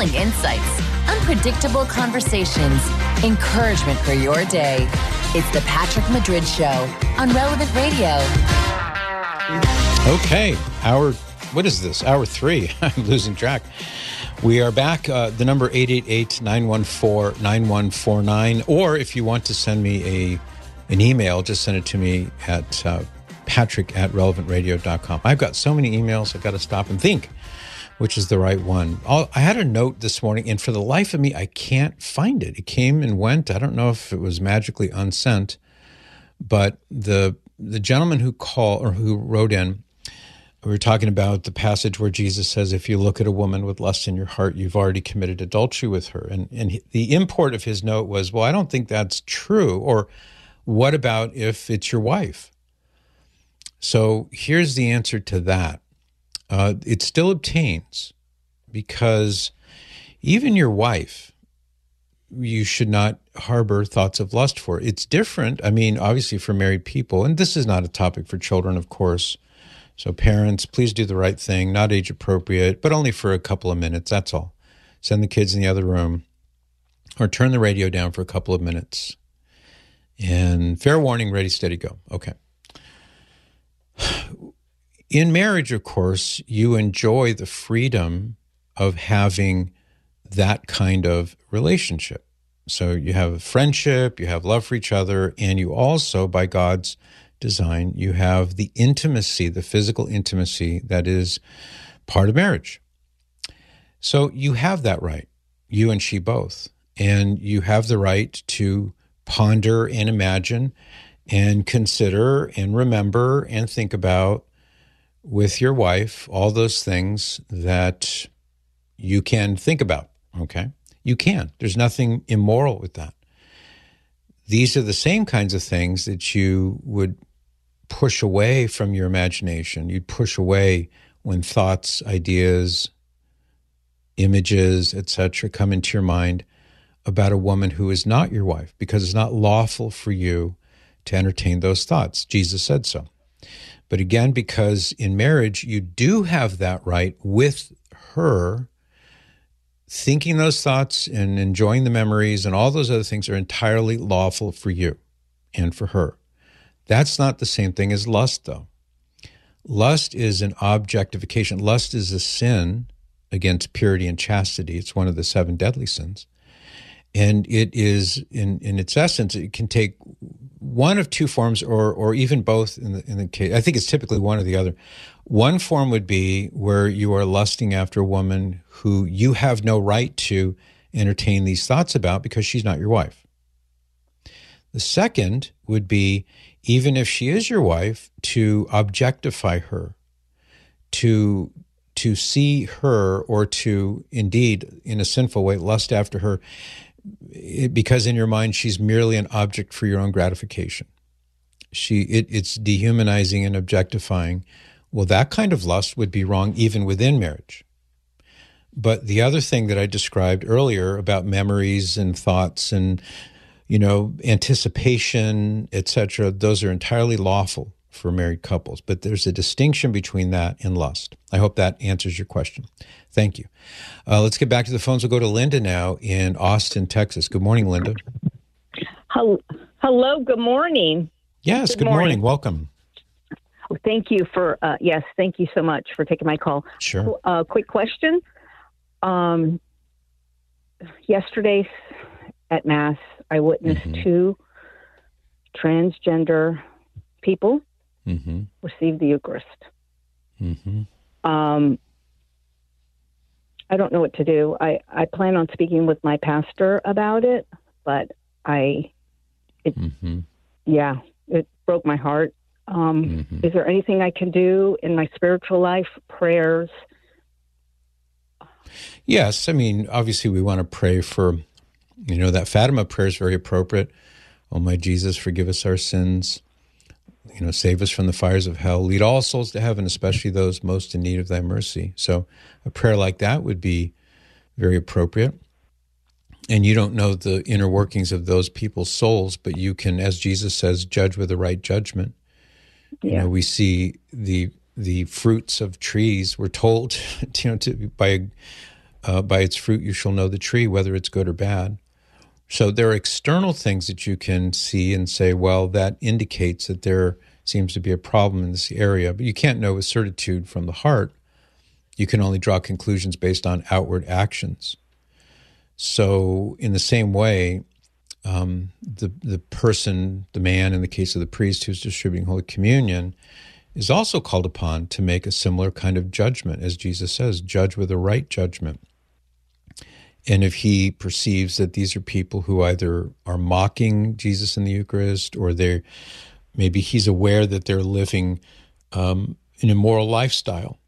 compelling insights, unpredictable conversations, encouragement for your day. It's the Patrick Madrid Show on Relevant Radio. Okay, hour, what is this? Hour three. I'm losing track. We are back. Uh, the number 888 914 9149. Or if you want to send me a an email, just send it to me at uh, patrick at relevantradio.com. I've got so many emails, I've got to stop and think which is the right one. I'll, i had a note this morning, and for the life of me, I can't find it. It came and went. I don't know if it was magically unsent, but the the gentleman who called or who wrote in, we were talking about the passage where Jesus says, "If you look at a woman with lust in your heart, you've already committed adultery with her." And and the import of his note was, "Well, I don't think that's true." Or, what about if it's your wife? So here's the answer to that uh, it still obtains because even your wife, you should not harbor thoughts of lust for. It's different. I mean, obviously, for married people, and this is not a topic for children, of course. So, parents, please do the right thing, not age appropriate, but only for a couple of minutes. That's all. Send the kids in the other room or turn the radio down for a couple of minutes. And fair warning, ready, steady, go. Okay. In marriage, of course, you enjoy the freedom of having that kind of relationship. So you have friendship, you have love for each other, and you also, by God's design, you have the intimacy, the physical intimacy that is part of marriage. So you have that right, you and she both. And you have the right to ponder and imagine and consider and remember and think about with your wife all those things that you can think about. Okay. You can. There's nothing immoral with that. These are the same kinds of things that you would push away from your imagination. You'd push away when thoughts, ideas, images, etc., come into your mind about a woman who is not your wife because it's not lawful for you to entertain those thoughts. Jesus said so. But again, because in marriage, you do have that right with her, thinking those thoughts and enjoying the memories and all those other things are entirely lawful for you and for her. That's not the same thing as lust, though. Lust is an objectification. Lust is a sin against purity and chastity. It's one of the seven deadly sins. And it is, in, in its essence, it can take one of two forms, or or even both. In the in the case, I think it's typically one or the other. One form would be where you are lusting after a woman who you have no right to entertain these thoughts about because she's not your wife. The second would be even if she is your wife, to objectify her, to to see her or to indeed in a sinful way lust after her because in your mind she's merely an object for your own gratification. She it, it's dehumanizing and objectifying. Well, that kind of lust would be wrong even within marriage. But the other thing that I described earlier about memories and thoughts and you know anticipation, etc., those are entirely lawful for married couples. But there's a distinction between that and lust. I hope that answers your question. Thank you. Uh, let's get back to the phones. We'll go to Linda now in Austin, Texas. Good morning, Linda. Hello. Good morning. Yes. Good, good morning. morning. Welcome. Thank you for uh, yes. Thank you so much for taking my call. Sure. Uh, quick question. Um, yesterday at mass, I witnessed mm-hmm. two transgender people mm-hmm. receive the Eucharist. Mm-hmm. Um, I don't know what to do. I, I plan on speaking with my pastor about it, but I, it, mm-hmm. yeah, it broke my heart. Um, mm-hmm. Is there anything I can do in my spiritual life? Prayers? Yes. I mean, obviously, we want to pray for, you know, that Fatima prayer is very appropriate. Oh, my Jesus, forgive us our sins you know, save us from the fires of hell. Lead all souls to heaven, especially those most in need of thy mercy. So a prayer like that would be very appropriate. And you don't know the inner workings of those people's souls, but you can, as Jesus says, judge with the right judgment. Yeah. You know, we see the the fruits of trees. We're told, you know, to, by uh, by its fruit you shall know the tree, whether it's good or bad. So there are external things that you can see and say, well, that indicates that there seems to be a problem in this area. But you can't know with certitude from the heart. You can only draw conclusions based on outward actions. So, in the same way, um, the the person, the man, in the case of the priest who's distributing Holy Communion, is also called upon to make a similar kind of judgment, as Jesus says, judge with a right judgment. And if he perceives that these are people who either are mocking Jesus in the Eucharist or they're maybe he's aware that they're living um, an immoral lifestyle,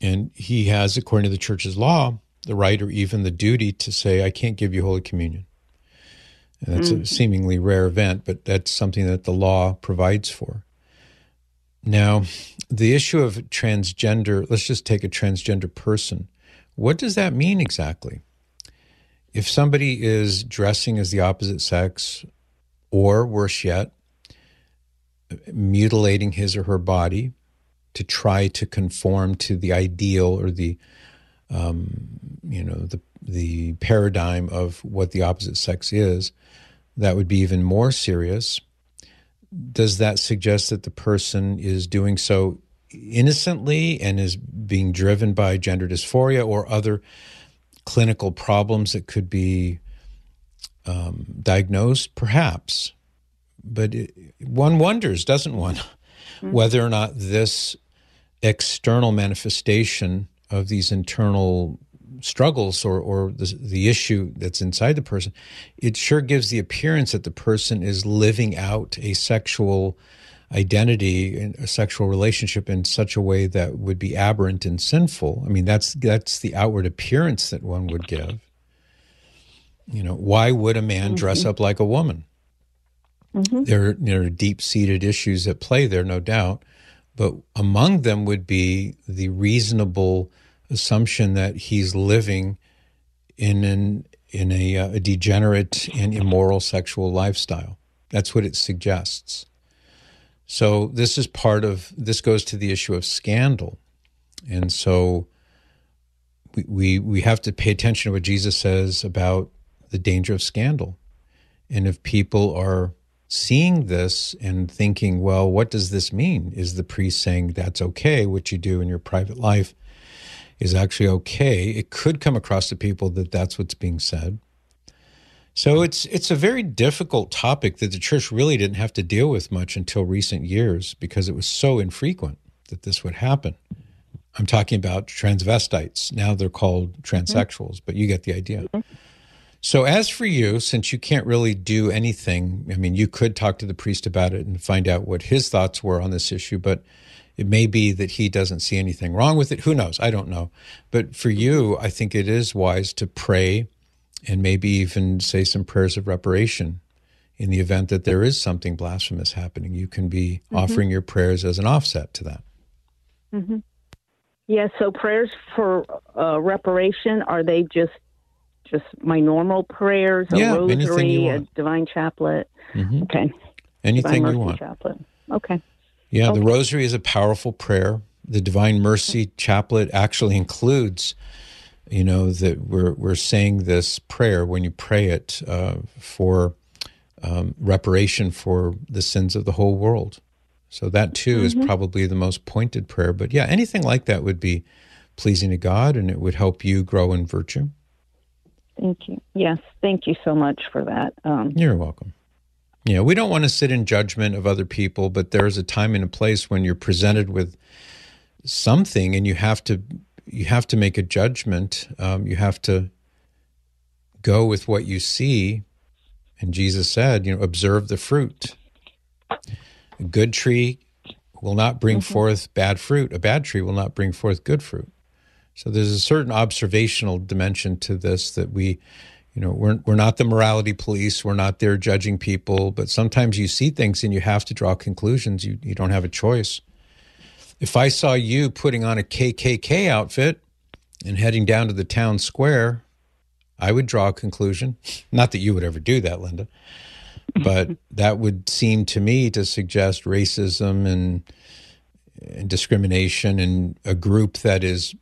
and he has, according to the church's law, the right or even the duty to say, I can't give you Holy Communion. And that's mm. a seemingly rare event, but that's something that the law provides for. Now, the issue of transgender, let's just take a transgender person. What does that mean exactly? If somebody is dressing as the opposite sex, or worse yet, mutilating his or her body to try to conform to the ideal or the, um, you know, the the paradigm of what the opposite sex is, that would be even more serious. Does that suggest that the person is doing so innocently and is being driven by gender dysphoria or other clinical problems that could be um, diagnosed? Perhaps. But it, one wonders, doesn't one, mm-hmm. whether or not this external manifestation of these internal struggles or, or the, the issue that's inside the person, it sure gives the appearance that the person is living out a sexual identity and a sexual relationship in such a way that would be aberrant and sinful. I mean, that's that's the outward appearance that one would give. You know, why would a man mm-hmm. dress up like a woman? Mm-hmm. There, there are deep seated issues at play there, no doubt. But among them would be the reasonable assumption that he's living in an in a, uh, a degenerate and immoral sexual lifestyle. That's what it suggests. So this is part of this goes to the issue of scandal, and so we we, we have to pay attention to what Jesus says about the danger of scandal, and if people are seeing this and thinking, well, what does this mean? Is the priest saying that's okay, what you do in your private life is actually okay? It could come across to people that that's what's being said. So it's it's a very difficult topic that the church really didn't have to deal with much until recent years because it was so infrequent that this would happen. I'm talking about transvestites. Now they're called transsexuals, but you get the idea. Mm-hmm. So, as for you, since you can't really do anything, I mean, you could talk to the priest about it and find out what his thoughts were on this issue, but it may be that he doesn't see anything wrong with it. Who knows? I don't know. But for you, I think it is wise to pray and maybe even say some prayers of reparation in the event that there is something blasphemous happening. You can be mm-hmm. offering your prayers as an offset to that. Mm-hmm. Yeah, so prayers for uh, reparation, are they just just my normal prayers, a yeah, rosary, a divine chaplet. Mm-hmm. Okay. Anything you want. Chaplet. Okay. Yeah, okay. the rosary is a powerful prayer. The Divine Mercy Chaplet actually includes, you know, that we're we're saying this prayer when you pray it uh, for um, reparation for the sins of the whole world. So that too mm-hmm. is probably the most pointed prayer. But yeah, anything like that would be pleasing to God, and it would help you grow in virtue. Thank you. Yes, thank you so much for that. Um, You're welcome. Yeah, we don't want to sit in judgment of other people, but there's a time and a place when you're presented with something, and you have to you have to make a judgment. Um, you have to go with what you see. And Jesus said, you know, observe the fruit. A good tree will not bring mm-hmm. forth bad fruit. A bad tree will not bring forth good fruit. So there's a certain observational dimension to this that we, you know, we're we're not the morality police. We're not there judging people, but sometimes you see things and you have to draw conclusions. You you don't have a choice. If I saw you putting on a KKK outfit and heading down to the town square, I would draw a conclusion. Not that you would ever do that, Linda, but that would seem to me to suggest racism and, and discrimination and a group that is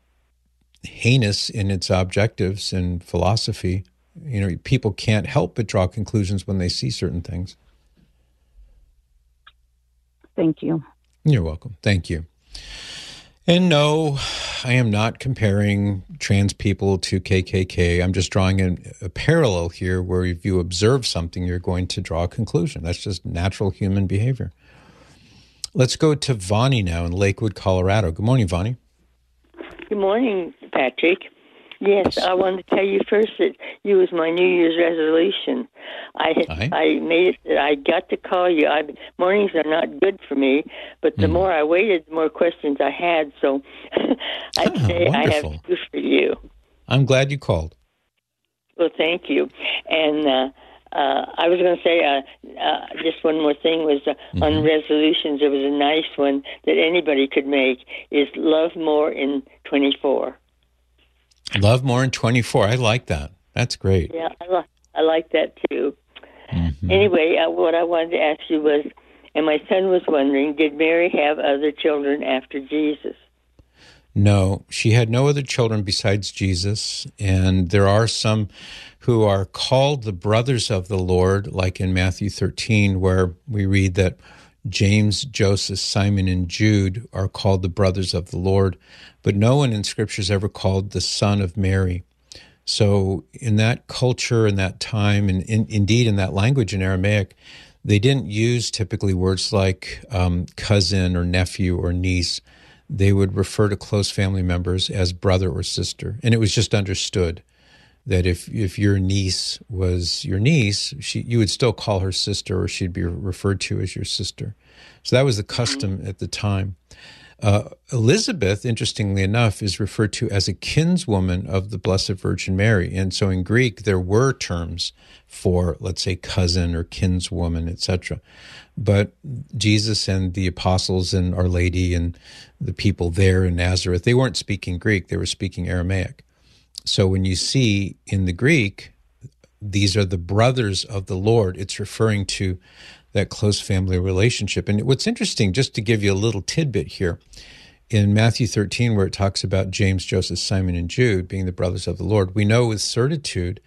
heinous in its objectives and philosophy. You know, people can't help but draw conclusions when they see certain things. Thank you. You're welcome. Thank you. And no, I am not comparing trans people to KKK. I'm just drawing a, a, parallel here where if you observe something, you're going to draw a conclusion. That's just natural human behavior. Let's go to Vonny now in Lakewood, Colorado. Good morning, Vonny. Good morning, Patrick. Yes, I wanted to tell you first that you was my New Year's resolution. I had, I made it. I got to call you. I mornings are not good for me, but the mm. more I waited, the more questions I had. So I'd ah, say wonderful. I have news for you. I'm glad you called. Well, thank you. And uh, uh, I was going to say uh, uh, just one more thing was uh, mm-hmm. on resolutions. There was a nice one that anybody could make is love more in 24. Love more in 24. I like that. That's great. Yeah, I, li- I like that too. Mm-hmm. Anyway, uh, what I wanted to ask you was, and my son was wondering, did Mary have other children after Jesus? No, she had no other children besides Jesus. And there are some who are called the brothers of the Lord, like in Matthew 13, where we read that James, Joseph, Simon, and Jude are called the brothers of the Lord, but no one in Scripture is ever called the son of Mary. So, in that culture, in that time, and in, indeed in that language in Aramaic, they didn't use typically words like um, cousin or nephew or niece. They would refer to close family members as brother or sister, and it was just understood that if if your niece was your niece, she you would still call her sister, or she'd be referred to as your sister. So that was the custom at the time. Uh, Elizabeth, interestingly enough, is referred to as a kinswoman of the Blessed Virgin Mary, and so in Greek there were terms for, let's say, cousin or kinswoman, etc. But Jesus and the apostles and Our Lady and the people there in Nazareth, they weren't speaking Greek; they were speaking Aramaic. So when you see in the Greek, these are the brothers of the Lord, it's referring to that close family relationship. And what's interesting, just to give you a little tidbit here, in Matthew 13, where it talks about James, Joseph, Simon, and Jude being the brothers of the Lord, we know with certitude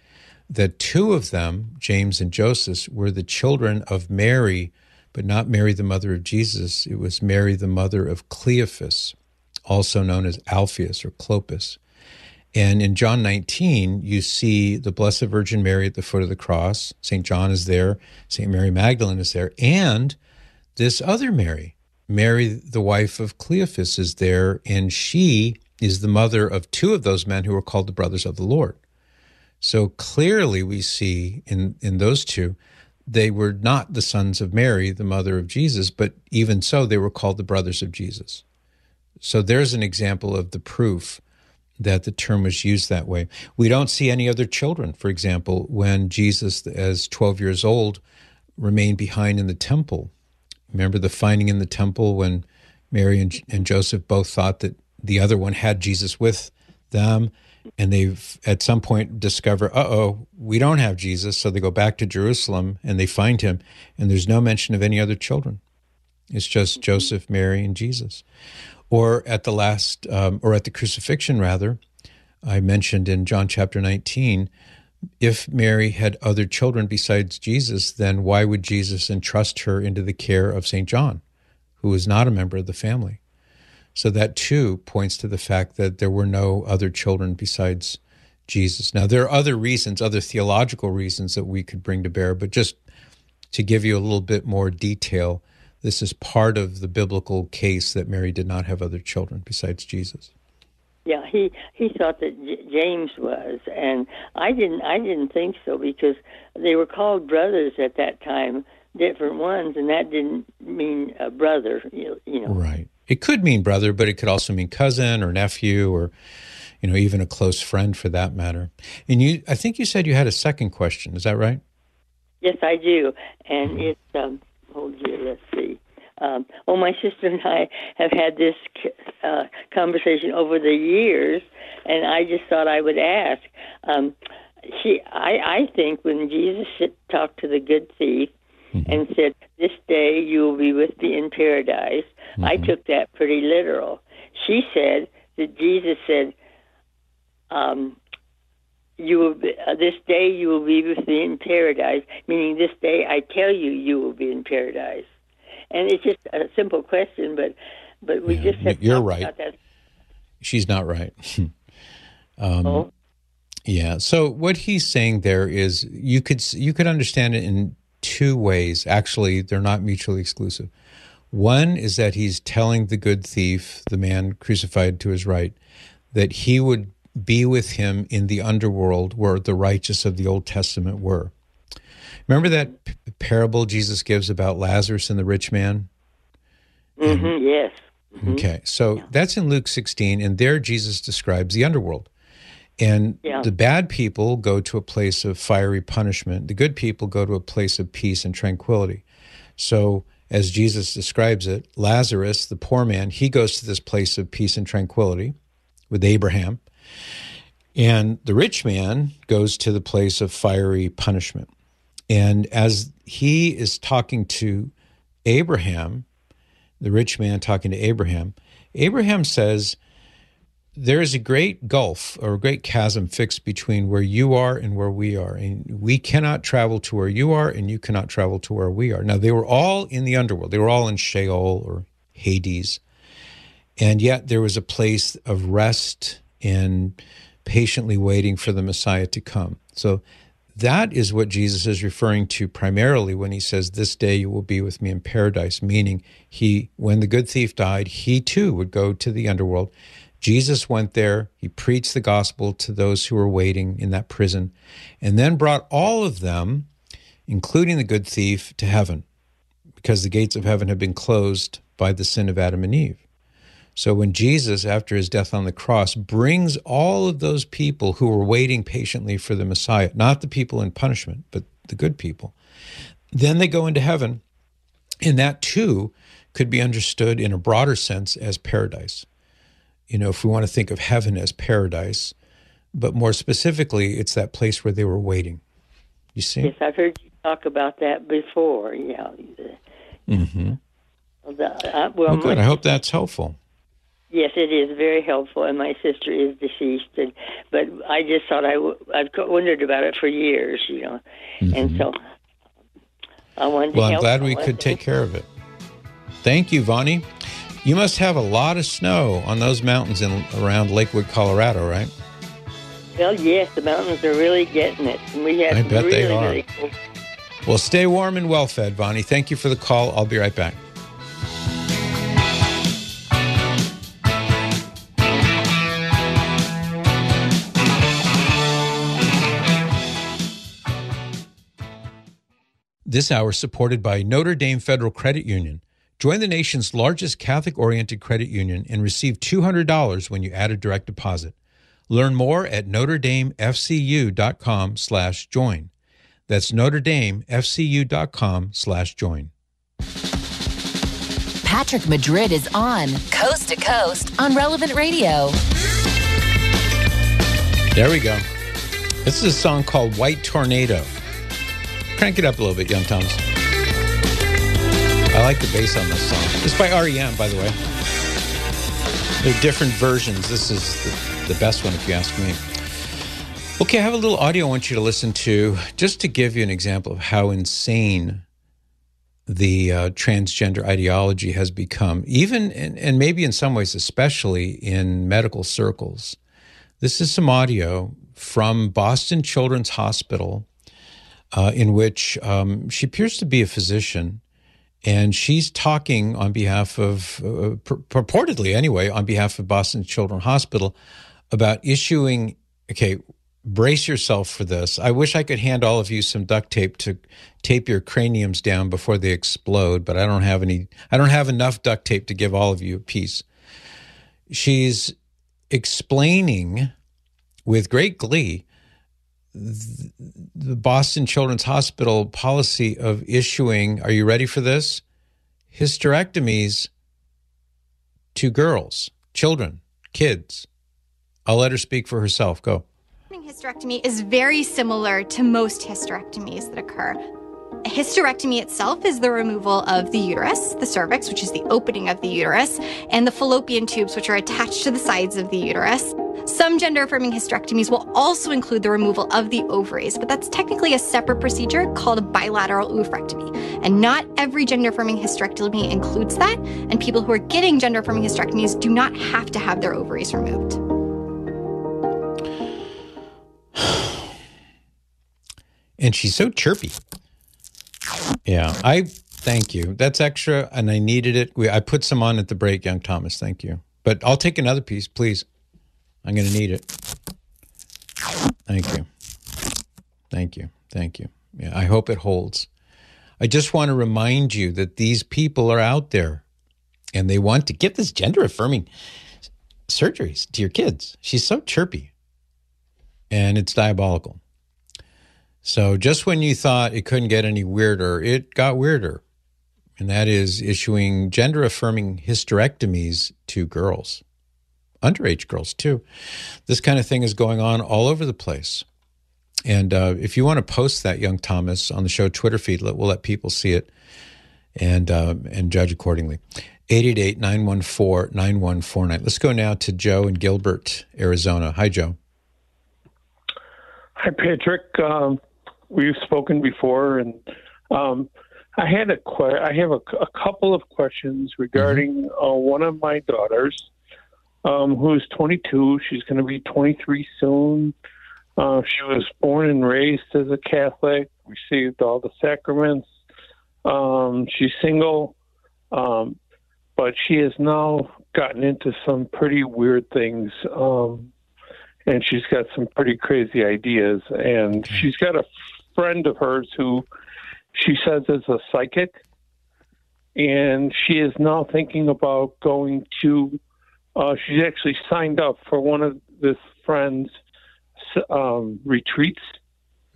that two of them, James and Joseph, were the children of Mary, but not Mary, the mother of Jesus. It was Mary, the mother of Cleophas, also known as Alphaeus or Clopas. And in John 19, you see the Blessed Virgin Mary at the foot of the cross. St. John is there, St. Mary Magdalene is there, and this other Mary, Mary, the wife of Cleophas, is there, and she is the mother of two of those men who are called the brothers of the Lord. So clearly, we see in, in those two, they were not the sons of Mary, the mother of Jesus, but even so, they were called the brothers of Jesus. So there's an example of the proof that the term was used that way. We don't see any other children, for example, when Jesus, as 12 years old, remained behind in the temple. Remember the finding in the temple when Mary and, and Joseph both thought that the other one had Jesus with them, and they've at some point discover, uh oh, we don't have Jesus. So they go back to Jerusalem and they find him, and there's no mention of any other children. It's just Joseph, Mary, and Jesus or at the last, um, or at the crucifixion, rather, I mentioned in John chapter 19, if Mary had other children besides Jesus, then why would Jesus entrust her into the care of St. John, who was not a member of the family? So that too points to the fact that there were no other children besides Jesus. Now, there are other reasons, other theological reasons that we could bring to bear, but just to give you a little bit more detail, this is part of the biblical case that Mary did not have other children besides Jesus. Yeah, he he thought that J- James was, and I didn't. I didn't think so because they were called brothers at that time, different ones, and that didn't mean a brother. You, you know, right? It could mean brother, but it could also mean cousin or nephew or you know even a close friend for that matter. And you, I think you said you had a second question. Is that right? Yes, I do, and mm-hmm. it's um, dear, let's see. Um, well, my sister and I have had this uh, conversation over the years, and I just thought I would ask. Um, she, I, I think when Jesus talked to the good thief mm-hmm. and said, "This day you will be with me in paradise," mm-hmm. I took that pretty literal. She said that Jesus said, um, you will be, uh, this day you will be with me in paradise, meaning this day I tell you you will be in paradise. And it's just a simple question, but but we yeah, just have you're right. She's not right. um, oh. Yeah. So what he's saying there is you could you could understand it in two ways. Actually, they're not mutually exclusive. One is that he's telling the good thief, the man crucified to his right, that he would be with him in the underworld where the righteous of the Old Testament were. Remember that p- parable Jesus gives about Lazarus and the rich man? Mm-hmm, yes. Mm-hmm. Okay, so yeah. that's in Luke 16, and there Jesus describes the underworld. And yeah. the bad people go to a place of fiery punishment. The good people go to a place of peace and tranquility. So, as Jesus describes it, Lazarus, the poor man, he goes to this place of peace and tranquility with Abraham. And the rich man goes to the place of fiery punishment. And as he is talking to Abraham, the rich man talking to Abraham, Abraham says, There is a great gulf or a great chasm fixed between where you are and where we are. And we cannot travel to where you are, and you cannot travel to where we are. Now, they were all in the underworld, they were all in Sheol or Hades. And yet there was a place of rest and patiently waiting for the Messiah to come. So that is what Jesus is referring to primarily when he says, This day you will be with me in paradise, meaning he, when the good thief died, he too would go to the underworld. Jesus went there, he preached the gospel to those who were waiting in that prison, and then brought all of them, including the good thief, to heaven, because the gates of heaven had been closed by the sin of Adam and Eve. So when Jesus, after his death on the cross, brings all of those people who were waiting patiently for the Messiah, not the people in punishment, but the good people, then they go into heaven. And that too could be understood in a broader sense as paradise. You know, if we want to think of heaven as paradise, but more specifically, it's that place where they were waiting. You see? Yes, I've heard you talk about that before. Yeah. Mm-hmm. The, uh, well, well, good. I hope that's helpful. Yes, it is very helpful, and my sister is deceased, and but I just thought I w- I've wondered about it for years, you know, mm-hmm. and so I wanted. Well, I'm glad we could take care of it. Thank you, Vonny. You must have a lot of snow on those mountains in around Lakewood, Colorado, right? Well, yes, the mountains are really getting it. And we have I bet really, they are. Really cool. Well, stay warm and well fed, Vonny. Thank you for the call. I'll be right back. This hour supported by Notre Dame Federal Credit Union. Join the nation's largest Catholic oriented credit union and receive $200 when you add a direct deposit. Learn more at notredamefcu.com slash join. That's notredamefcu.com slash join. Patrick Madrid is on Coast to Coast on Relevant Radio. There we go. This is a song called White Tornado. Crank it up a little bit, Young Thomas. I like the bass on this song. It's by REM, by the way. There are different versions. This is the, the best one, if you ask me. Okay, I have a little audio I want you to listen to just to give you an example of how insane the uh, transgender ideology has become, even and, and maybe in some ways, especially in medical circles. This is some audio from Boston Children's Hospital uh, in which um, she appears to be a physician and she's talking on behalf of, uh, pur- purportedly anyway, on behalf of Boston Children's Hospital about issuing, okay, brace yourself for this. I wish I could hand all of you some duct tape to tape your craniums down before they explode, but I don't have any, I don't have enough duct tape to give all of you a piece. She's explaining with great glee the Boston Children's Hospital policy of issuing, are you ready for this? Hysterectomies to girls, children, kids. I'll let her speak for herself. Go. Hysterectomy is very similar to most hysterectomies that occur. A hysterectomy itself is the removal of the uterus, the cervix, which is the opening of the uterus, and the fallopian tubes, which are attached to the sides of the uterus. Some gender affirming hysterectomies will also include the removal of the ovaries, but that's technically a separate procedure called a bilateral oophorectomy. And not every gender affirming hysterectomy includes that, and people who are getting gender affirming hysterectomies do not have to have their ovaries removed. and she's so chirpy. Yeah, I thank you. That's extra, and I needed it. We, I put some on at the break, young Thomas. Thank you. But I'll take another piece, please. I'm going to need it. Thank you. Thank you. Thank you. Yeah, I hope it holds. I just want to remind you that these people are out there and they want to give this gender affirming surgeries to your kids. She's so chirpy and it's diabolical. So just when you thought it couldn't get any weirder, it got weirder. And that is issuing gender affirming hysterectomies to girls, underage girls too. This kind of thing is going on all over the place. And uh, if you want to post that, young Thomas, on the show Twitter feed, we'll let people see it and uh, and judge accordingly. 888-914-9149. Let's go now to Joe in Gilbert, Arizona. Hi, Joe. Hi, Patrick. Um, we've spoken before, and um, I had a que- I have a, a couple of questions regarding mm-hmm. uh, one of my daughters, um, who is 22. She's going to be 23 soon. Uh, she was born and raised as a Catholic, received all the sacraments. Um, she's single, um, but she has now gotten into some pretty weird things. Um, and she's got some pretty crazy ideas. And she's got a friend of hers who she says is a psychic, and she is now thinking about going to. Uh, she's actually signed up for one of this friend's um, retreats,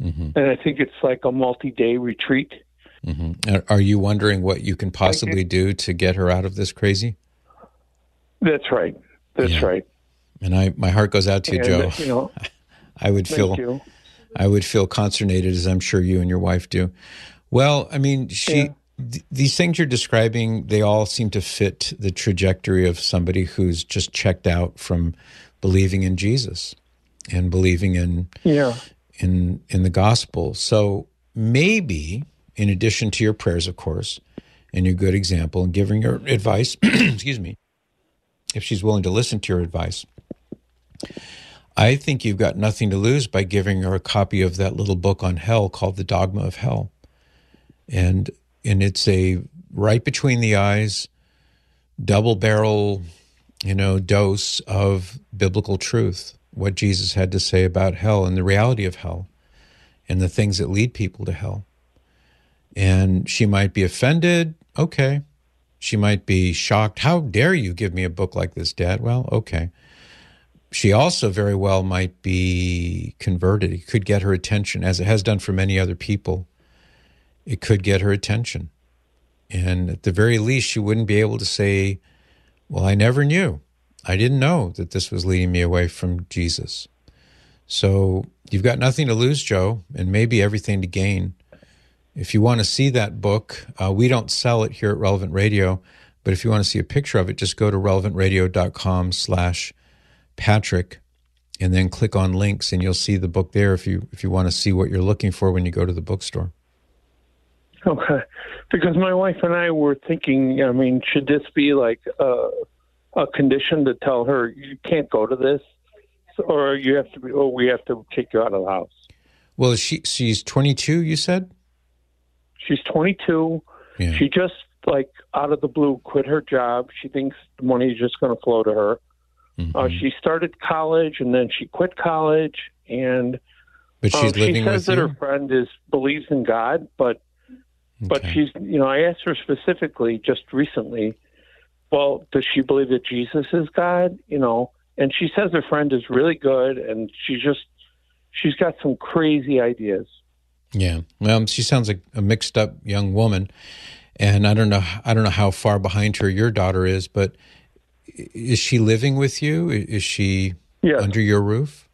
mm-hmm. and I think it's like a multi-day retreat. Mm-hmm. Are you wondering what you can possibly do to get her out of this crazy? That's right. That's yeah. right. And I, my heart goes out to you, and, Joe. You know, I would feel, I would feel consternated, as I'm sure you and your wife do. Well, I mean, she. Yeah. Th- these things you're describing, they all seem to fit the trajectory of somebody who's just checked out from believing in Jesus and believing in yeah. in in the gospel. So maybe, in addition to your prayers, of course, and your good example and giving her advice, excuse me, if she's willing to listen to your advice, I think you've got nothing to lose by giving her a copy of that little book on hell called The Dogma of Hell and and it's a right between the eyes, double barrel, you know, dose of biblical truth. What Jesus had to say about hell and the reality of hell, and the things that lead people to hell. And she might be offended. Okay. She might be shocked. How dare you give me a book like this, Dad? Well, okay. She also very well might be converted. It could get her attention, as it has done for many other people it could get her attention. And at the very least, she wouldn't be able to say, Well, I never knew. I didn't know that this was leading me away from Jesus. So you've got nothing to lose, Joe, and maybe everything to gain. If you want to see that book, uh, we don't sell it here at Relevant Radio, but if you want to see a picture of it, just go to relevantradio.com slash Patrick and then click on links and you'll see the book there if you if you want to see what you're looking for when you go to the bookstore. Okay, because my wife and I were thinking. I mean, should this be like a, a condition to tell her you can't go to this, or you have to be, or we have to kick you out of the house? Well, she she's 22. You said she's 22. Yeah. She just like out of the blue quit her job. She thinks the money is just going to flow to her. Mm-hmm. Uh, she started college and then she quit college and. But she's um, living she says that you? her friend is believes in God, but but she's, you know, I asked her specifically just recently, well, does she believe that Jesus is God? You know, and she says her friend is really good and she just, she's got some crazy ideas. Yeah. Well, she sounds like a mixed up young woman. And I don't know, I don't know how far behind her your daughter is, but is she living with you? Is she yes. under your roof?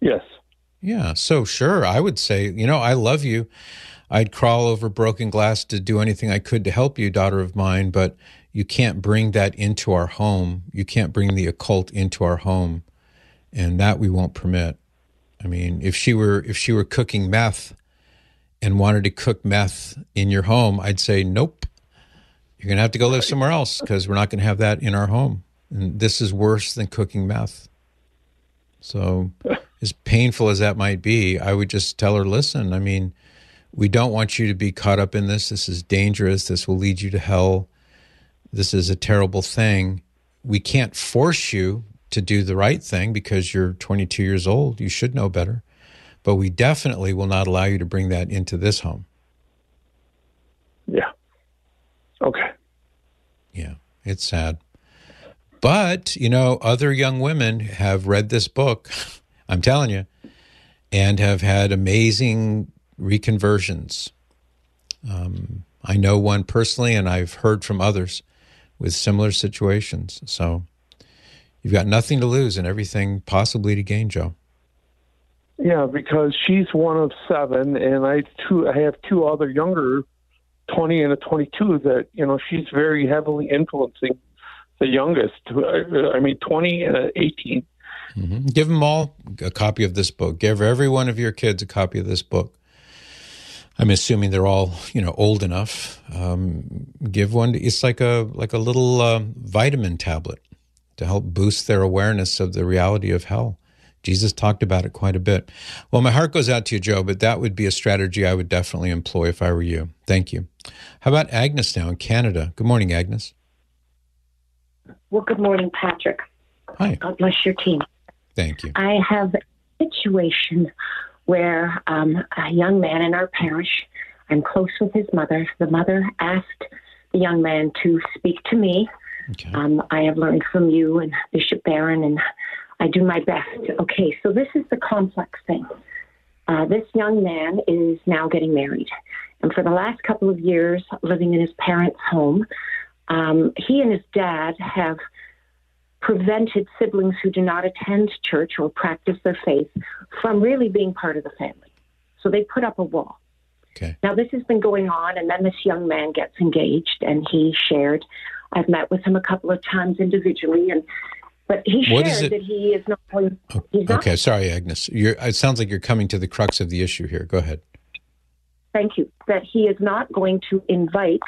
Yes. Yeah. So sure, I would say, you know, I love you. I'd crawl over broken glass to do anything I could to help you, daughter of mine, but you can't bring that into our home. You can't bring the occult into our home. and that we won't permit. I mean, if she were if she were cooking meth and wanted to cook meth in your home, I'd say nope. You're going to have to go live somewhere else because we're not going to have that in our home. And this is worse than cooking meth. So, as painful as that might be, I would just tell her, listen, I mean, we don't want you to be caught up in this. This is dangerous. This will lead you to hell. This is a terrible thing. We can't force you to do the right thing because you're 22 years old. You should know better. But we definitely will not allow you to bring that into this home. Yeah. Okay. Yeah, it's sad. But, you know, other young women have read this book, I'm telling you, and have had amazing reconversions. Um, I know one personally, and I've heard from others with similar situations. So you've got nothing to lose and everything possibly to gain, Joe. Yeah, because she's one of seven, and I two I have two other younger, twenty and a twenty-two. That you know she's very heavily influencing the youngest. I mean, twenty and eighteen. Mm-hmm. Give them all a copy of this book. Give every one of your kids a copy of this book. I'm assuming they're all you know old enough. Um, give one. It's like a like a little uh, vitamin tablet to help boost their awareness of the reality of hell. Jesus talked about it quite a bit. Well, my heart goes out to you, Joe, but that would be a strategy I would definitely employ if I were you. Thank you. How about Agnes now in Canada? Good morning, Agnes. Well, good morning, Patrick. Hi. God bless your team. Thank you. I have a situation where um, a young man in our parish, I'm close with his mother. The mother asked the young man to speak to me. Okay. Um, I have learned from you and Bishop Barron, and I do my best. Okay, so this is the complex thing. Uh, this young man is now getting married. And for the last couple of years, living in his parents' home, um, he and his dad have prevented siblings who do not attend church or practice their faith from really being part of the family. So they put up a wall. Okay. Now, this has been going on, and then this young man gets engaged, and he shared. I've met with him a couple of times individually, and but he shared that he is not going. okay, not, sorry, Agnes. You're, it sounds like you're coming to the crux of the issue here. Go ahead. Thank you. That he is not going to invite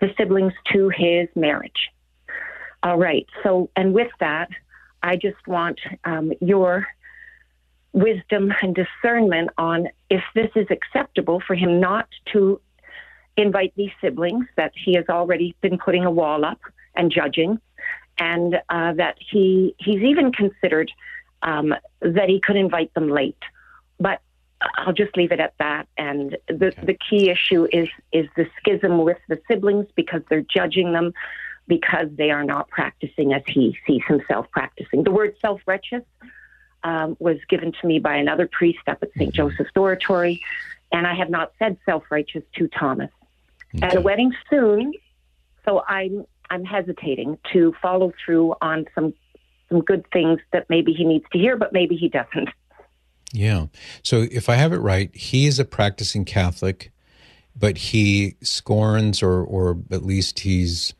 the siblings to his marriage. All right. So, and with that, I just want um, your wisdom and discernment on if this is acceptable for him not to invite these siblings that he has already been putting a wall up and judging, and uh, that he he's even considered um, that he could invite them late. But I'll just leave it at that. And the okay. the key issue is is the schism with the siblings because they're judging them because they are not practicing as he sees himself practicing. The word self righteous um, was given to me by another priest up at saint mm-hmm. Joseph's Oratory, and I have not said self righteous to Thomas. Okay. At a wedding soon, so I'm I'm hesitating to follow through on some some good things that maybe he needs to hear, but maybe he doesn't. Yeah. So if I have it right, he is a practicing Catholic, but he scorns or or at least he's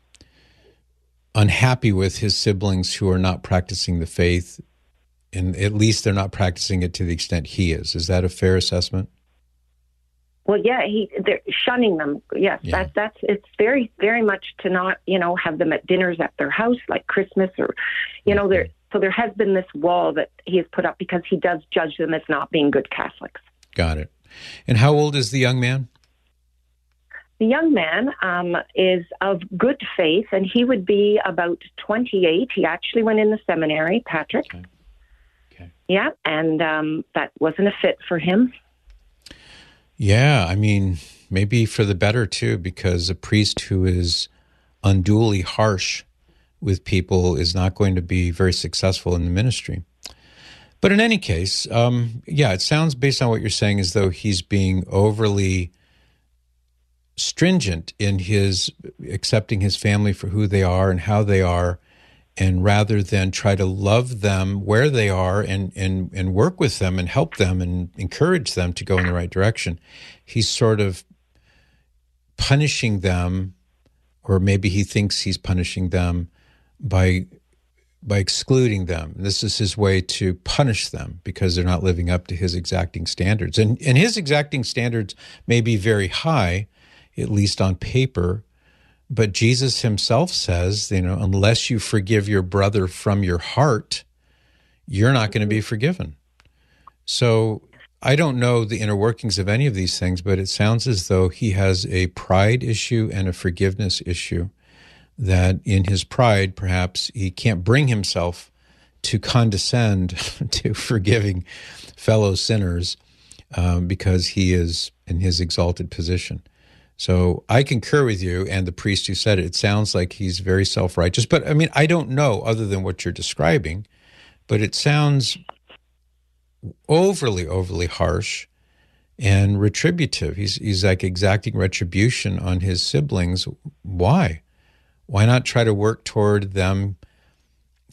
unhappy with his siblings who are not practicing the faith and at least they're not practicing it to the extent he is. Is that a fair assessment? Well, yeah, he they're shunning them. Yes, yeah. that that's it's very very much to not you know have them at dinners at their house like Christmas or, you know, there. So there has been this wall that he has put up because he does judge them as not being good Catholics. Got it. And how old is the young man? The young man um, is of good faith, and he would be about 28. He actually went in the seminary, Patrick. Okay. okay. Yeah, and um, that wasn't a fit for him. Yeah, I mean, maybe for the better too, because a priest who is unduly harsh with people is not going to be very successful in the ministry. But in any case, um, yeah, it sounds based on what you're saying as though he's being overly stringent in his accepting his family for who they are and how they are and rather than try to love them where they are and, and, and work with them and help them and encourage them to go in the right direction, he's sort of punishing them, or maybe he thinks he's punishing them by by excluding them. This is his way to punish them because they're not living up to his exacting standards. And, and his exacting standards may be very high, at least on paper. But Jesus himself says, you know, unless you forgive your brother from your heart, you're not going to be forgiven. So I don't know the inner workings of any of these things, but it sounds as though he has a pride issue and a forgiveness issue that in his pride, perhaps he can't bring himself to condescend to forgiving fellow sinners um, because he is in his exalted position. So I concur with you and the priest who said it. It sounds like he's very self righteous, but I mean, I don't know other than what you're describing, but it sounds overly, overly harsh and retributive. He's, he's like exacting retribution on his siblings. Why? why not try to work toward them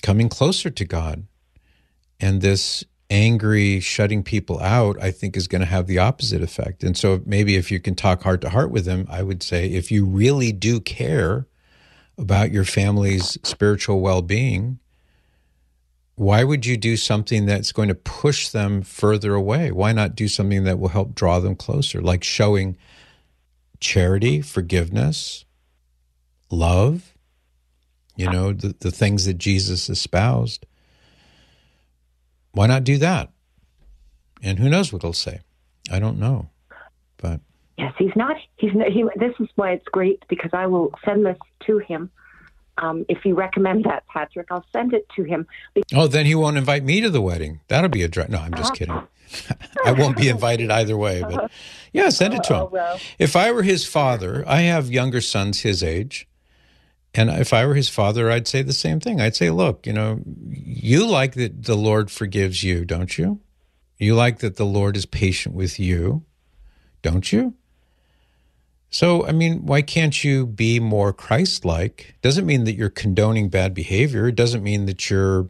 coming closer to God? And this angry shutting people out, I think, is going to have the opposite effect. And so maybe if you can talk heart to heart with them, I would say if you really do care about your family's spiritual well being, why would you do something that's going to push them further away? Why not do something that will help draw them closer, like showing charity, forgiveness, love, you know, the, the things that Jesus espoused. Why not do that? And who knows what he'll say? I don't know. But yes, he's not. He's not. He, this is why it's great because I will send this to him. Um, if you recommend that, Patrick, I'll send it to him. Oh, then he won't invite me to the wedding. That'll be a dry. No, I'm just kidding. I won't be invited either way. But yeah, send it to him. Oh, if I were his father, I have younger sons his age. And if I were his father, I'd say the same thing. I'd say, look, you know, you like that the Lord forgives you, don't you? You like that the Lord is patient with you, don't you? So, I mean, why can't you be more Christ like? Doesn't mean that you're condoning bad behavior. It doesn't mean that you're,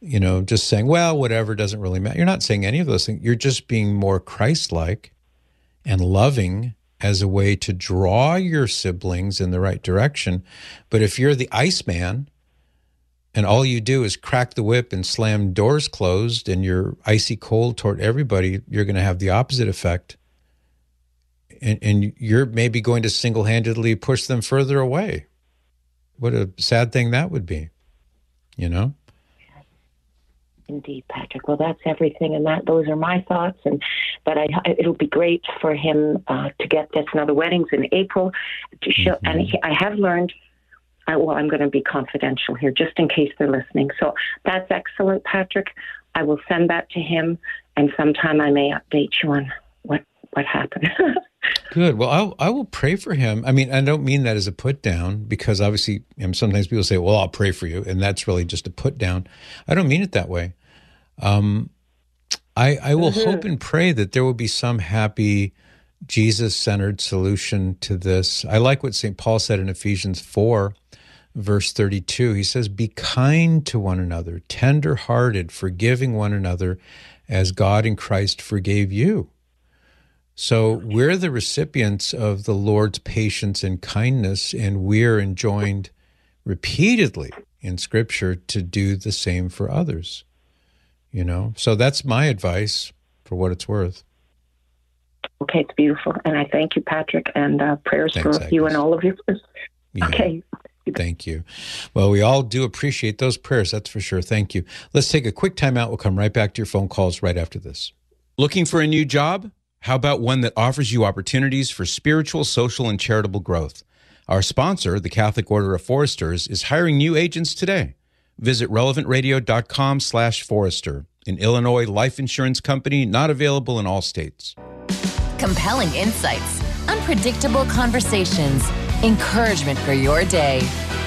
you know, just saying, well, whatever doesn't really matter. You're not saying any of those things. You're just being more Christ like and loving as a way to draw your siblings in the right direction. But if you're the Iceman and all you do is crack the whip and slam doors closed and you're icy cold toward everybody, you're going to have the opposite effect. And, and you're maybe going to single handedly push them further away. What a sad thing that would be, you know? Indeed, Patrick. Well, that's everything, and that those are my thoughts. And but I, it'll be great for him uh, to get this. Now the weddings in April. To show, mm-hmm. And he, I have learned. I, well, I'm going to be confidential here, just in case they're listening. So that's excellent, Patrick. I will send that to him, and sometime I may update you on what what happened. Good. Well, I'll, I will pray for him. I mean, I don't mean that as a put down because obviously you know, sometimes people say, well, I'll pray for you. And that's really just a put down. I don't mean it that way. Um, I, I will mm-hmm. hope and pray that there will be some happy, Jesus centered solution to this. I like what St. Paul said in Ephesians 4, verse 32. He says, Be kind to one another, tender hearted, forgiving one another as God in Christ forgave you. So we're the recipients of the Lord's patience and kindness, and we're enjoined repeatedly in Scripture to do the same for others. You know, so that's my advice for what it's worth. Okay, it's beautiful, and I thank you, Patrick, and uh, prayers Thanks, for Agnes. you and all of you. Yeah. Okay. Thank you. Well, we all do appreciate those prayers, that's for sure. Thank you. Let's take a quick time out. We'll come right back to your phone calls right after this. Looking for a new job? How about one that offers you opportunities for spiritual, social, and charitable growth? Our sponsor, the Catholic Order of Foresters, is hiring new agents today. Visit relevantradio.com slash forester, an Illinois life insurance company not available in all states. Compelling insights, unpredictable conversations, encouragement for your day.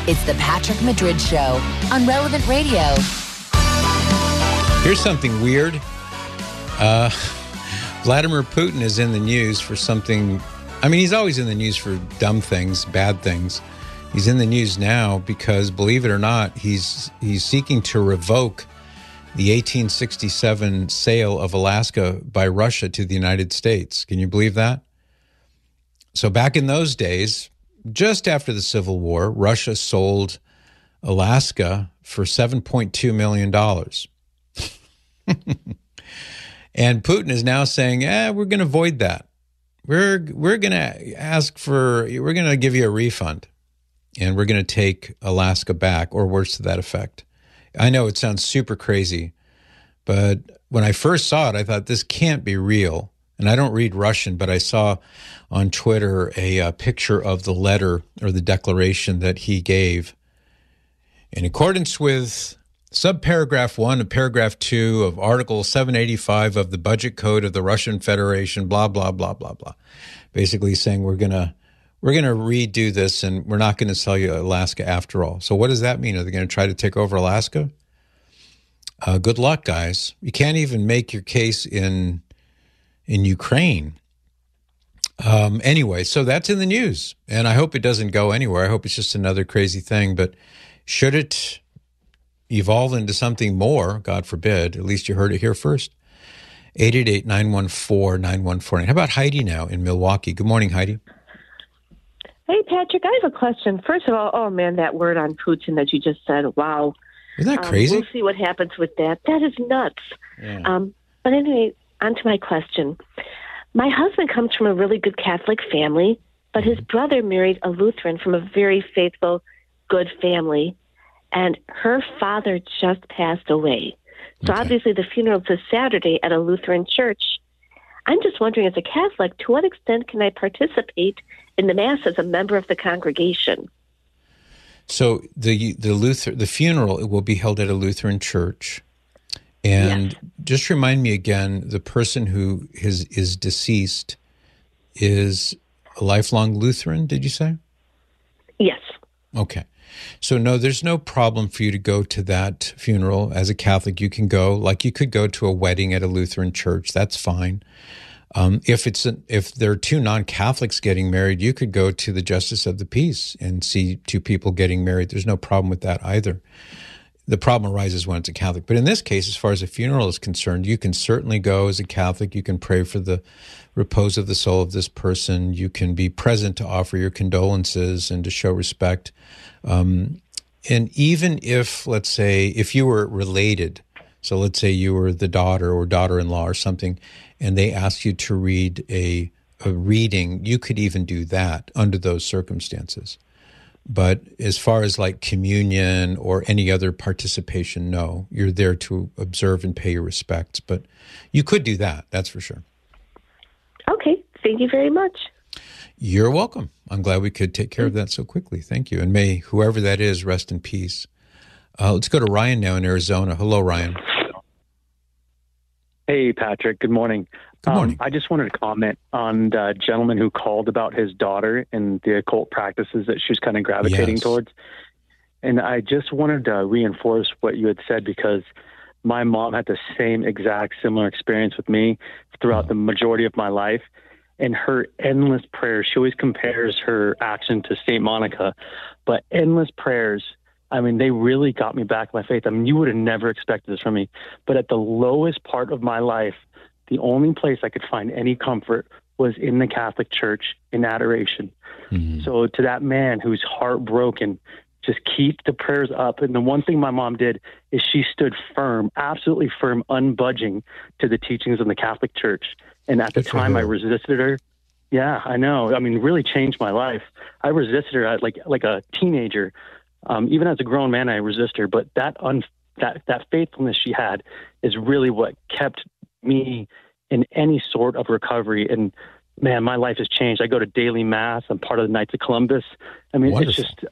It's the Patrick Madrid Show on Relevant Radio. Here's something weird. Uh, Vladimir Putin is in the news for something. I mean, he's always in the news for dumb things, bad things. He's in the news now because, believe it or not, he's he's seeking to revoke the 1867 sale of Alaska by Russia to the United States. Can you believe that? So back in those days, just after the Civil War, Russia sold Alaska for $7.2 million. and Putin is now saying, "Yeah, we're going to void that. We're we're going to ask for we're going to give you a refund and we're going to take Alaska back or words to that effect." I know it sounds super crazy, but when I first saw it, I thought this can't be real. And I don't read Russian, but I saw on Twitter a, a picture of the letter or the declaration that he gave. In accordance with subparagraph 1 of paragraph 2 of article 785 of the budget code of the Russian Federation blah blah blah blah blah basically saying we're going to we're going to redo this and we're not going to sell you Alaska after all. So what does that mean? Are they going to try to take over Alaska? Uh, good luck, guys. You can't even make your case in in Ukraine. Um, anyway, so that's in the news, and I hope it doesn't go anywhere. I hope it's just another crazy thing. But should it evolve into something more, God forbid, at least you heard it here first. 888 914 9149. How about Heidi now in Milwaukee? Good morning, Heidi. Hey, Patrick, I have a question. First of all, oh man, that word on Putin that you just said, wow. Isn't that crazy? Um, we'll see what happens with that. That is nuts. Yeah. Um, but anyway, on to my question. My husband comes from a really good Catholic family, but his mm-hmm. brother married a Lutheran from a very faithful, good family, and her father just passed away. So okay. obviously, the funeral is this Saturday at a Lutheran church. I'm just wondering, as a Catholic, to what extent can I participate in the Mass as a member of the congregation? So the the Luther the funeral will be held at a Lutheran church, and yes. just remind me again: the person who is is deceased is a lifelong Lutheran. Did you say? Yes. Okay. So no, there's no problem for you to go to that funeral as a Catholic. You can go, like you could go to a wedding at a Lutheran church. That's fine. Um, if it's a, if there are two non-Catholics getting married, you could go to the Justice of the Peace and see two people getting married. There's no problem with that either. The problem arises when it's a Catholic. But in this case, as far as a funeral is concerned, you can certainly go as a Catholic. You can pray for the repose of the soul of this person. You can be present to offer your condolences and to show respect. Um, and even if, let's say, if you were related, so let's say you were the daughter or daughter-in-law or something, and they asked you to read a, a reading, you could even do that under those circumstances. But as far as like communion or any other participation, no, you're there to observe and pay your respects. But you could do that, that's for sure. Okay, thank you very much. You're welcome. I'm glad we could take care of that so quickly. Thank you. And may whoever that is rest in peace. Uh, let's go to Ryan now in Arizona. Hello, Ryan. Hey, Patrick. Good morning. Good morning. Um, I just wanted to comment on the gentleman who called about his daughter and the occult practices that she was kind of gravitating yes. towards. And I just wanted to reinforce what you had said because my mom had the same exact similar experience with me throughout the majority of my life. And her endless prayers, she always compares her action to St. Monica, but endless prayers I mean, they really got me back my faith. I mean, you would have never expected this from me. But at the lowest part of my life, the only place I could find any comfort was in the Catholic Church in adoration. Mm-hmm. So to that man who's heartbroken, just keep the prayers up. And the one thing my mom did is she stood firm, absolutely firm, unbudging to the teachings of the Catholic Church. And at the time, I resisted her. Yeah, I know. I mean, really changed my life. I resisted her like like a teenager. Um, even as a grown man, I resist her. But that un- that that faithfulness she had is really what kept me in any sort of recovery. And man, my life has changed. I go to daily mass. I'm part of the Knights of Columbus. I mean, Wonderful. it's just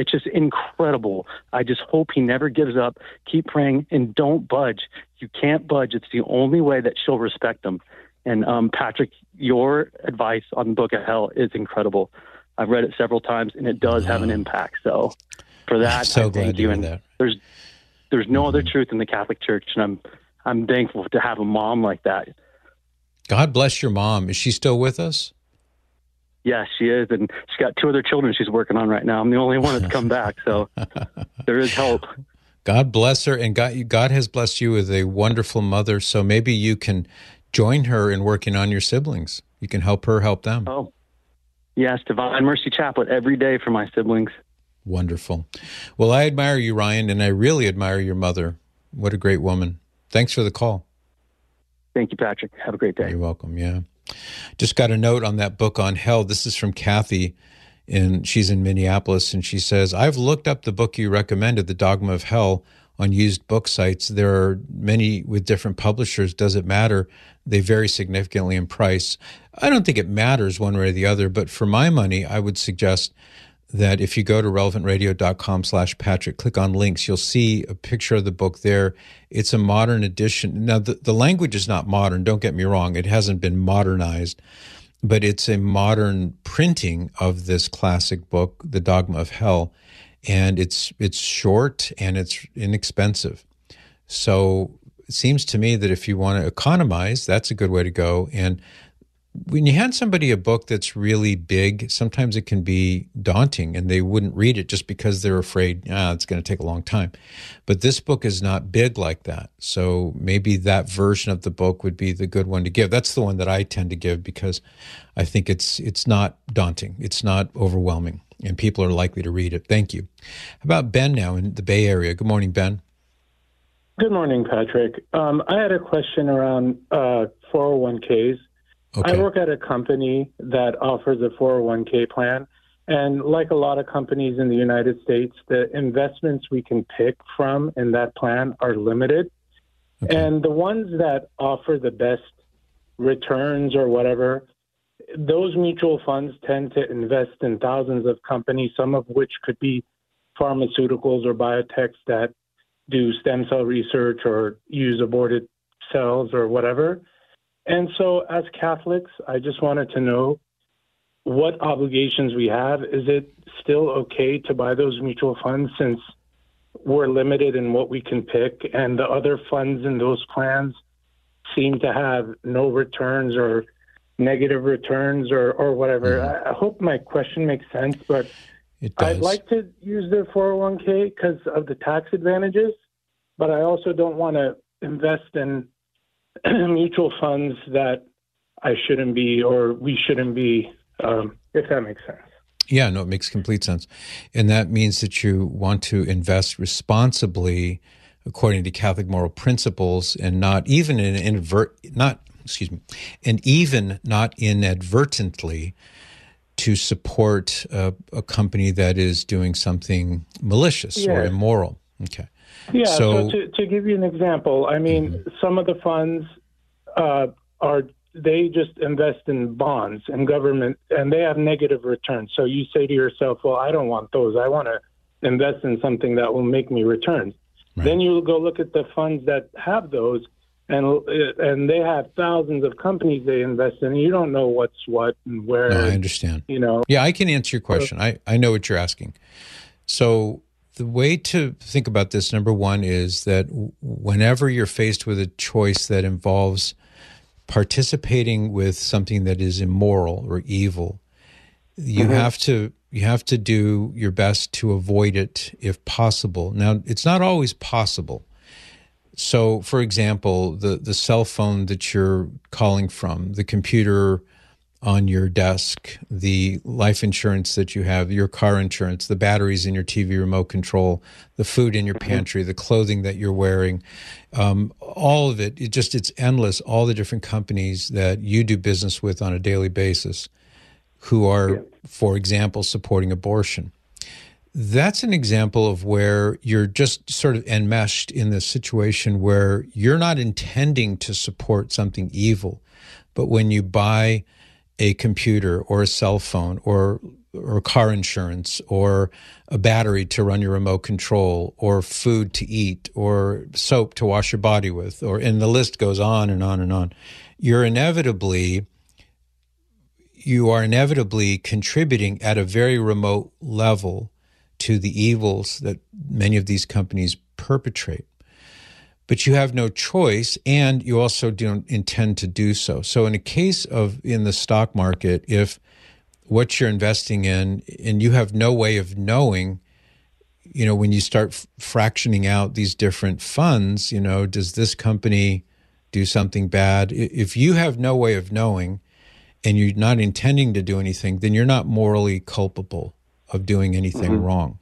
it's just incredible. I just hope he never gives up. Keep praying and don't budge. You can't budge. It's the only way that she'll respect him. And um, Patrick, your advice on the Book of Hell is incredible. I've read it several times, and it does have an impact. So for that, I'm so I glad you. And that. there's there's no mm-hmm. other truth in the Catholic Church, and I'm I'm thankful to have a mom like that. God bless your mom. Is she still with us? Yes, she is, and she's got two other children she's working on right now. I'm the only one that's come back, so there is hope. God bless her, and God, God has blessed you with a wonderful mother. So maybe you can join her in working on your siblings. You can help her help them. Oh, Yes, Divine Mercy Chaplet every day for my siblings. Wonderful. Well, I admire you, Ryan, and I really admire your mother. What a great woman. Thanks for the call. Thank you, Patrick. Have a great day. You're welcome. Yeah. Just got a note on that book on hell. This is from Kathy, and she's in Minneapolis, and she says, I've looked up the book you recommended, The Dogma of Hell, on used book sites. There are many with different publishers. Does it matter? They vary significantly in price. I don't think it matters one way or the other, but for my money, I would suggest that if you go to relevantradio.com slash patrick click on links you'll see a picture of the book there. It's a modern edition. Now the, the language is not modern don't get me wrong. It hasn't been modernized but it's a modern printing of this classic book the dogma of hell and it's it's short and it's inexpensive. So it seems to me that if you want to economize that's a good way to go. And when you hand somebody a book that's really big, sometimes it can be daunting and they wouldn't read it just because they're afraid, ah, it's going to take a long time. But this book is not big like that. So maybe that version of the book would be the good one to give. That's the one that I tend to give because I think it's it's not daunting. It's not overwhelming and people are likely to read it. Thank you. How about Ben now in the Bay Area? Good morning, Ben. Good morning, Patrick. Um, I had a question around uh, 401ks. Okay. I work at a company that offers a 401k plan. And like a lot of companies in the United States, the investments we can pick from in that plan are limited. Okay. And the ones that offer the best returns or whatever, those mutual funds tend to invest in thousands of companies, some of which could be pharmaceuticals or biotechs that do stem cell research or use aborted cells or whatever. And so, as Catholics, I just wanted to know what obligations we have. Is it still okay to buy those mutual funds since we're limited in what we can pick, and the other funds in those plans seem to have no returns or negative returns or, or whatever? Mm-hmm. I, I hope my question makes sense, but I'd like to use the 401k because of the tax advantages, but I also don't want to invest in mutual funds that I shouldn't be or we shouldn't be, um, if that makes sense. Yeah, no, it makes complete sense. And that means that you want to invest responsibly according to Catholic moral principles and not even in invert not excuse me, and even not inadvertently to support a, a company that is doing something malicious yes. or immoral. Okay. Yeah. So, so to, to, give you an example, I mean, mm-hmm. some of the funds uh, are they just invest in bonds and government, and they have negative returns. So you say to yourself, "Well, I don't want those. I want to invest in something that will make me returns." Right. Then you go look at the funds that have those, and and they have thousands of companies they invest in. And you don't know what's what and where. No, I understand. You know. Yeah, I can answer your question. I I know what you're asking. So the way to think about this, number one, is that whenever you're faced with a choice that involves participating with something that is immoral or evil, you mm-hmm. have to you have to do your best to avoid it if possible. Now, it's not always possible. So, for example, the the cell phone that you're calling from, the computer on your desk, the life insurance that you have, your car insurance, the batteries in your TV remote control, the food in your mm-hmm. pantry, the clothing that you're wearing, um, all of it, it just, it's endless. All the different companies that you do business with on a daily basis who are, for example, supporting abortion. That's an example of where you're just sort of enmeshed in this situation where you're not intending to support something evil. But when you buy, a computer or a cell phone or or car insurance or a battery to run your remote control or food to eat or soap to wash your body with or and the list goes on and on and on. You're inevitably you are inevitably contributing at a very remote level to the evils that many of these companies perpetrate but you have no choice and you also don't intend to do so. So, in a case of in the stock market, if what you're investing in and you have no way of knowing, you know, when you start f- fractioning out these different funds, you know, does this company do something bad? If you have no way of knowing and you're not intending to do anything, then you're not morally culpable of doing anything mm-hmm. wrong.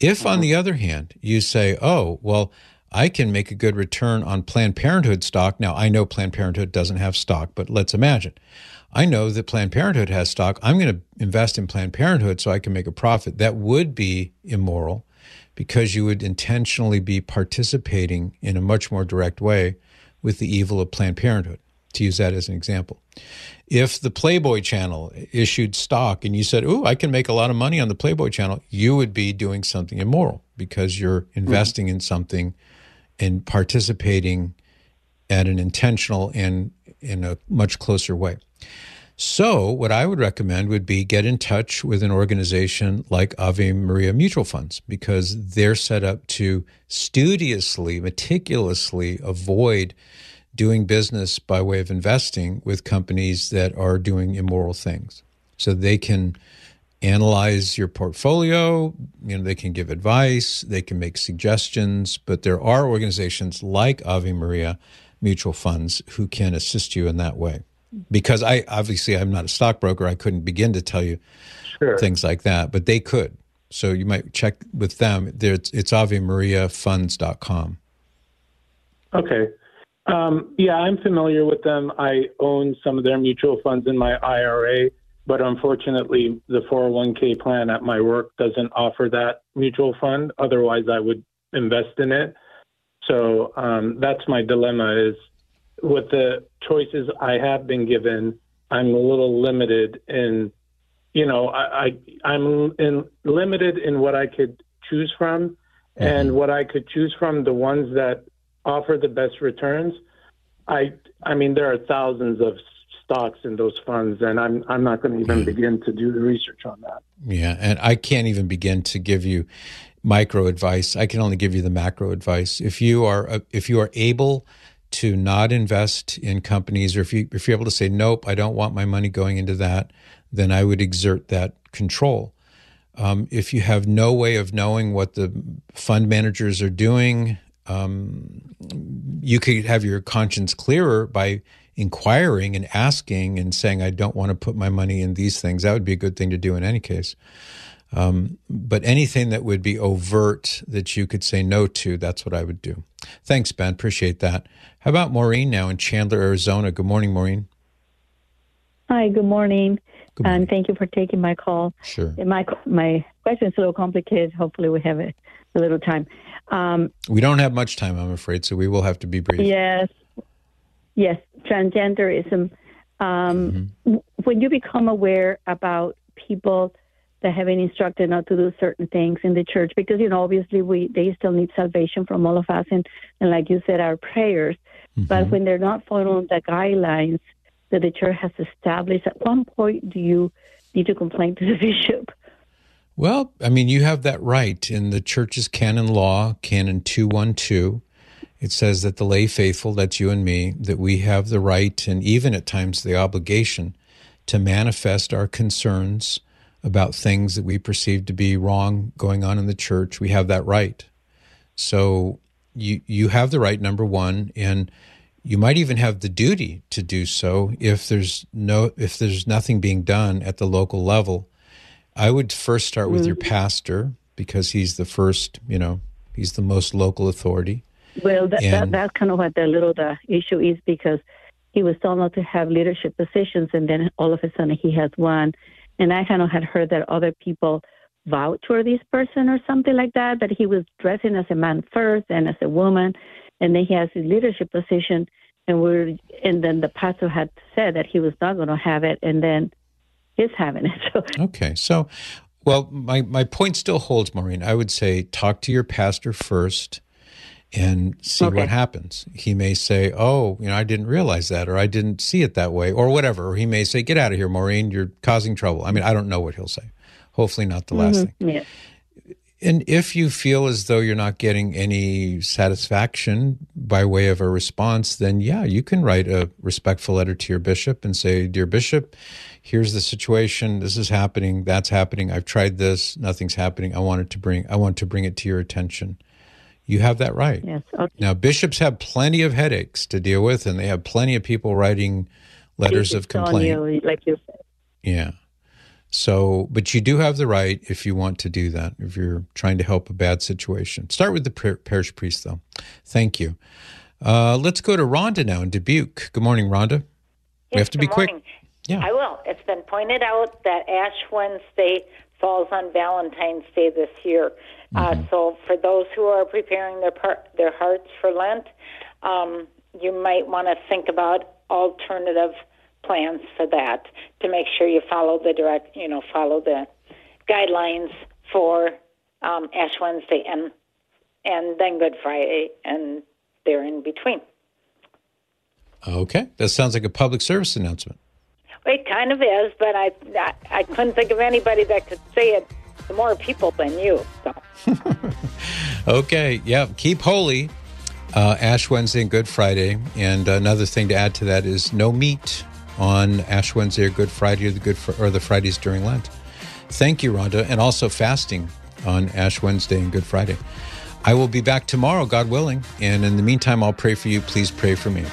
If, on the other hand, you say, oh, well, I can make a good return on Planned Parenthood stock. Now, I know Planned Parenthood doesn't have stock, but let's imagine. I know that Planned Parenthood has stock. I'm going to invest in Planned Parenthood so I can make a profit. That would be immoral because you would intentionally be participating in a much more direct way with the evil of Planned Parenthood, to use that as an example. If the Playboy channel issued stock and you said, Oh, I can make a lot of money on the Playboy channel, you would be doing something immoral because you're mm-hmm. investing mm-hmm. in something and participating at an intentional and in a much closer way. So, what I would recommend would be get in touch with an organization like Ave Maria Mutual Funds because they're set up to studiously, meticulously avoid doing business by way of investing with companies that are doing immoral things. So they can analyze your portfolio, you know, they can give advice, they can make suggestions, but there are organizations like Ave Maria Mutual Funds who can assist you in that way because I obviously I'm not a stockbroker. I couldn't begin to tell you sure. things like that, but they could. So you might check with them. It's, it's AveMariaFunds.com. Okay. Um, yeah, I'm familiar with them. I own some of their mutual funds in my IRA, but unfortunately, the 401k plan at my work doesn't offer that mutual fund. Otherwise, I would invest in it. So um, that's my dilemma: is with the choices I have been given, I'm a little limited in, you know, I, I am in limited in what I could choose from, mm-hmm. and what I could choose from, the ones that offer the best returns. I I mean, there are thousands of stocks in those funds, and I'm I'm not going to even mm. begin to do the research on that. Yeah, and I can't even begin to give you micro advice. I can only give you the macro advice. If you are uh, if you are able to not invest in companies, or if you if you're able to say nope, I don't want my money going into that, then I would exert that control. Um, if you have no way of knowing what the fund managers are doing, um, you could have your conscience clearer by inquiring and asking and saying, I don't want to put my money in these things. That would be a good thing to do in any case. Um, but anything that would be overt that you could say no to, that's what I would do. Thanks, Ben. Appreciate that. How about Maureen now in Chandler, Arizona? Good morning, Maureen. Hi, good morning. Good morning. And thank you for taking my call. Sure. My my question is a little complicated. Hopefully, we have a, a little time. Um, we don't have much time, I'm afraid, so we will have to be brief. Yes. Yes, transgenderism. Um, mm-hmm. When you become aware about people that have been instructed not to do certain things in the church, because you know obviously we they still need salvation from all of us, and, and like you said, our prayers. Mm-hmm. But when they're not following the guidelines that the church has established, at one point do you need to complain to the bishop? Well, I mean, you have that right in the church's canon law, Canon 212. It says that the lay faithful, that's you and me, that we have the right and even at times the obligation to manifest our concerns about things that we perceive to be wrong going on in the church. We have that right. So you you have the right number 1 and you might even have the duty to do so if there's no if there's nothing being done at the local level I would first start with mm-hmm. your pastor because he's the first, you know, he's the most local authority. Well, that, and, that, that's kind of what the little the issue is because he was told not to have leadership positions, and then all of a sudden he has one. And I kind of had heard that other people vouch for this person or something like that, that he was dressing as a man first and as a woman, and then he has his leadership position, and we're and then the pastor had said that he was not going to have it, and then he's having it. So. Okay, so well, my my point still holds, Maureen. I would say talk to your pastor first and see okay. what happens. He may say, "Oh, you know, I didn't realize that, or I didn't see it that way, or whatever." Or he may say, "Get out of here, Maureen. You're causing trouble." I mean, I don't know what he'll say. Hopefully, not the last mm-hmm. thing. Yeah. And if you feel as though you're not getting any satisfaction by way of a response, then yeah, you can write a respectful letter to your bishop and say, Dear Bishop, here's the situation. This is happening. That's happening. I've tried this. Nothing's happening. I wanted to bring, I want to bring it to your attention. You have that right. Yes. Okay. Now, bishops have plenty of headaches to deal with, and they have plenty of people writing letters of complaint. You, like you said. Yeah. So, but you do have the right if you want to do that, if you're trying to help a bad situation. Start with the parish priest, though. Thank you. Uh, let's go to Rhonda now in Dubuque. Good morning, Rhonda. Yes, we have to be morning. quick. Yeah. I will. It's been pointed out that Ash Wednesday falls on Valentine's Day this year. Uh, mm-hmm. Uh, so, for those who are preparing their par- their hearts for Lent, um, you might want to think about alternative plans for that to make sure you follow the direct, you know, follow the guidelines for um, Ash Wednesday and and then Good Friday and there in between. Okay, that sounds like a public service announcement. It kind of is, but I, I, I couldn't think of anybody that could say it to more people than you. So. okay, yeah, keep holy. Uh, Ash Wednesday and Good Friday, and another thing to add to that is no meat on Ash Wednesday or Good Friday or the Good or the Fridays during Lent. Thank you, Rhonda, and also fasting on Ash Wednesday and Good Friday. I will be back tomorrow, God willing, and in the meantime, I'll pray for you. Please pray for me.